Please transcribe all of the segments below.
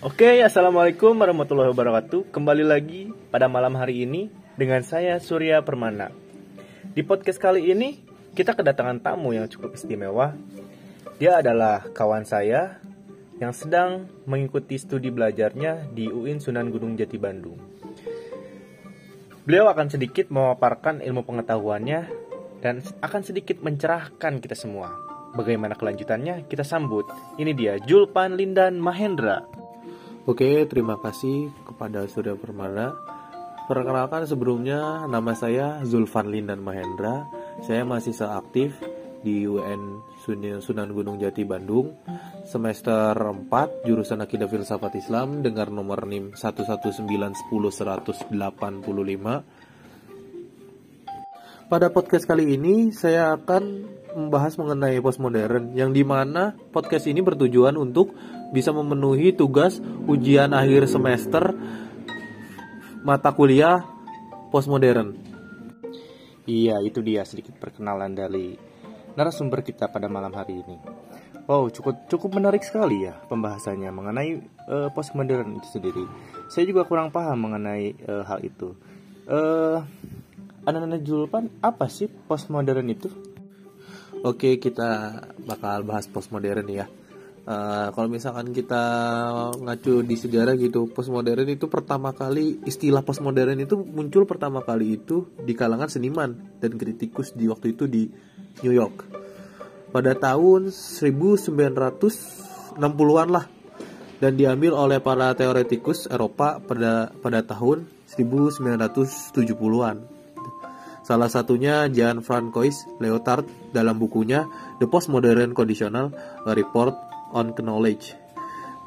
Oke, assalamualaikum warahmatullahi wabarakatuh. Kembali lagi pada malam hari ini dengan saya Surya Permana. Di podcast kali ini kita kedatangan tamu yang cukup istimewa. Dia adalah kawan saya yang sedang mengikuti studi belajarnya di UIN Sunan Gunung Jati Bandung. Beliau akan sedikit memaparkan ilmu pengetahuannya dan akan sedikit mencerahkan kita semua. Bagaimana kelanjutannya? Kita sambut. Ini dia Julpan Lindan Mahendra. Oke, terima kasih kepada Surya Permana. Perkenalkan sebelumnya nama saya Zulfan Lindan Mahendra. Saya masih seaktif di UN Sunan Gunung Jati Bandung semester 4 jurusan Akidah Filsafat Islam dengan nomor NIM 11910 Pada podcast kali ini saya akan membahas mengenai postmodern yang di mana podcast ini bertujuan untuk bisa memenuhi tugas ujian akhir semester mata kuliah postmodern. Iya, itu dia sedikit perkenalan dari narasumber kita pada malam hari ini. Wow, cukup cukup menarik sekali ya pembahasannya mengenai uh, postmodern itu sendiri. Saya juga kurang paham mengenai uh, hal itu. Uh, anak-anak Julpan, apa sih postmodern itu? Oke, kita bakal bahas postmodern ya. Uh, kalau misalkan kita ngacu di sejarah gitu, postmodern itu pertama kali istilah postmodern itu muncul pertama kali itu di kalangan seniman dan kritikus di waktu itu di New York. Pada tahun 1960-an lah dan diambil oleh para teoretikus Eropa pada pada tahun 1970-an. Salah satunya Jan Francois Leotard dalam bukunya The Postmodern Conditional Report on knowledge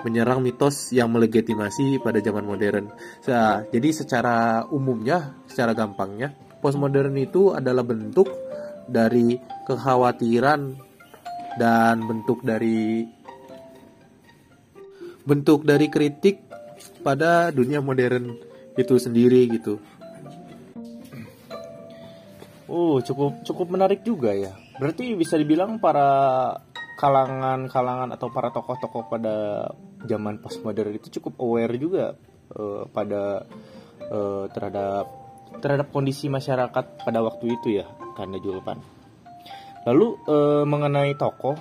menyerang mitos yang melegitimasi pada zaman modern. Nah, jadi secara umumnya, secara gampangnya, postmodern itu adalah bentuk dari kekhawatiran dan bentuk dari bentuk dari kritik pada dunia modern itu sendiri gitu. Oh, cukup cukup menarik juga ya. Berarti bisa dibilang para kalangan-kalangan atau para tokoh-tokoh pada zaman postmodern itu cukup aware juga uh, pada uh, terhadap terhadap kondisi masyarakat pada waktu itu ya karena Julpan. Lalu uh, mengenai tokoh,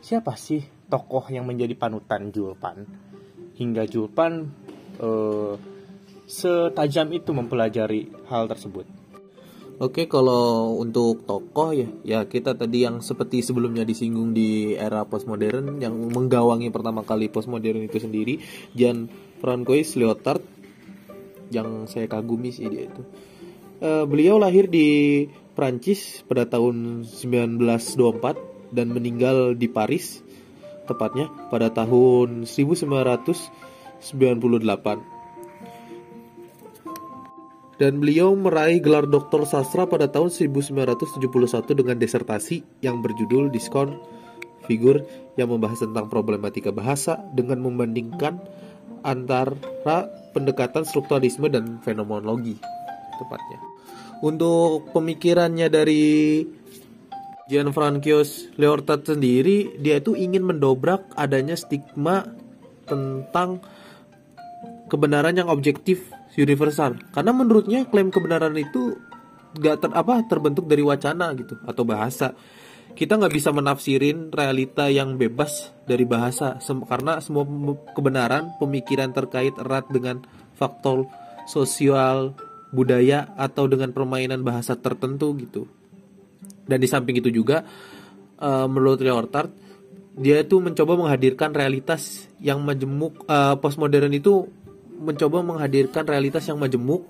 siapa sih tokoh yang menjadi panutan Julpan hingga Julpan uh, setajam itu mempelajari hal tersebut? Oke, kalau untuk tokoh ya, ya kita tadi yang seperti sebelumnya disinggung di era postmodern yang menggawangi pertama kali postmodern itu sendiri, Jan Francois Lyotard yang saya kagumi sih dia itu. Uh, beliau lahir di Prancis pada tahun 1924 dan meninggal di Paris tepatnya pada tahun 1998 dan beliau meraih gelar doktor sastra pada tahun 1971 dengan desertasi yang berjudul Diskon Figur yang membahas tentang problematika bahasa dengan membandingkan antara pendekatan strukturalisme dan fenomenologi tepatnya. Untuk pemikirannya dari Gianfrancos Leortat sendiri, dia itu ingin mendobrak adanya stigma tentang kebenaran yang objektif universal. Karena menurutnya klaim kebenaran itu gak ter, apa terbentuk dari wacana gitu atau bahasa. Kita nggak bisa menafsirin realita yang bebas dari bahasa. Sem karena semua kebenaran pemikiran terkait erat dengan faktor sosial budaya atau dengan permainan bahasa tertentu gitu. Dan di samping itu juga uh, menurut Leotard dia itu mencoba menghadirkan realitas yang majemuk uh, postmodern itu mencoba menghadirkan realitas yang majemuk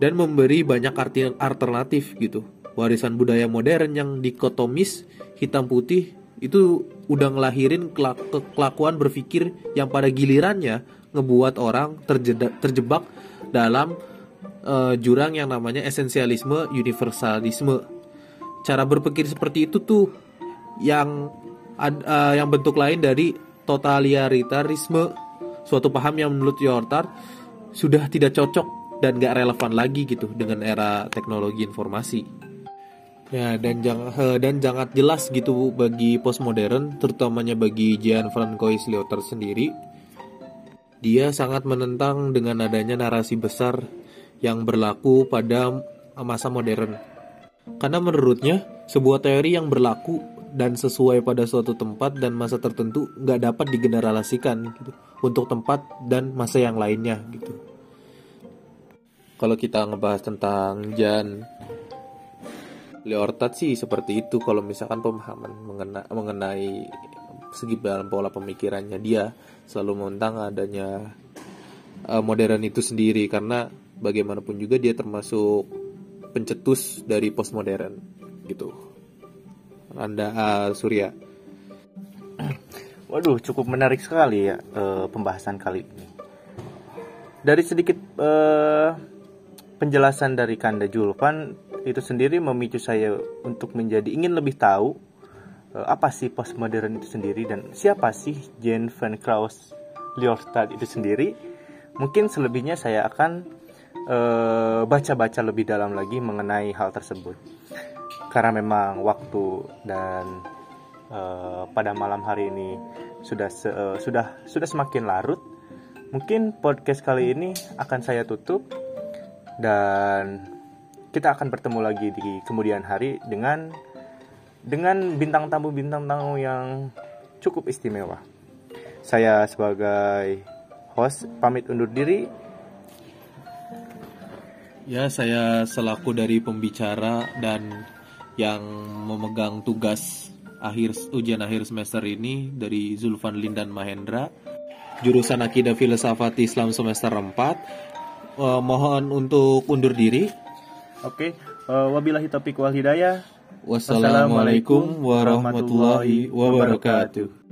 dan memberi banyak arti alternatif gitu. Warisan budaya modern yang dikotomis hitam putih itu udah ngelahirin kelakuan berpikir yang pada gilirannya ngebuat orang terjebak, terjebak dalam uh, jurang yang namanya esensialisme universalisme. Cara berpikir seperti itu tuh yang uh, yang bentuk lain dari totalitarisme suatu paham yang menurut Yortar sudah tidak cocok dan gak relevan lagi gitu dengan era teknologi informasi. Ya dan jangan dan jangan jelas gitu bagi postmodern terutamanya bagi Jean Francois Lyotard sendiri dia sangat menentang dengan adanya narasi besar yang berlaku pada masa modern. Karena menurutnya, sebuah teori yang berlaku dan sesuai pada suatu tempat dan masa tertentu nggak dapat digeneralisasikan gitu, untuk tempat dan masa yang lainnya gitu. Kalau kita ngebahas tentang Jan Leortat sih seperti itu kalau misalkan pemahaman mengena, mengenai segi dalam pola pemikirannya dia selalu menentang adanya uh, modern itu sendiri karena bagaimanapun juga dia termasuk pencetus dari postmodern gitu. Anda uh, Surya. Waduh, cukup menarik sekali ya uh, pembahasan kali ini. Dari sedikit uh, penjelasan dari Kanda Julpan itu sendiri memicu saya untuk menjadi ingin lebih tahu uh, apa sih postmodern itu sendiri dan siapa sih Jan van Kraus Liorstad itu sendiri. Mungkin selebihnya saya akan baca-baca uh, lebih dalam lagi mengenai hal tersebut karena memang waktu dan uh, pada malam hari ini sudah se, uh, sudah sudah semakin larut mungkin podcast kali ini akan saya tutup dan kita akan bertemu lagi di kemudian hari dengan dengan bintang tamu bintang tamu yang cukup istimewa. Saya sebagai host pamit undur diri. Ya saya selaku dari pembicara dan yang memegang tugas akhir ujian akhir semester ini dari Zulfan Lindan Mahendra. Jurusan Akidah Filsafat Islam semester 4 uh, eh, mohon untuk undur diri. Oke uh, wabillahi taufiq wal hidayah. Wassalamualaikum warahmatullahi wabarakatuh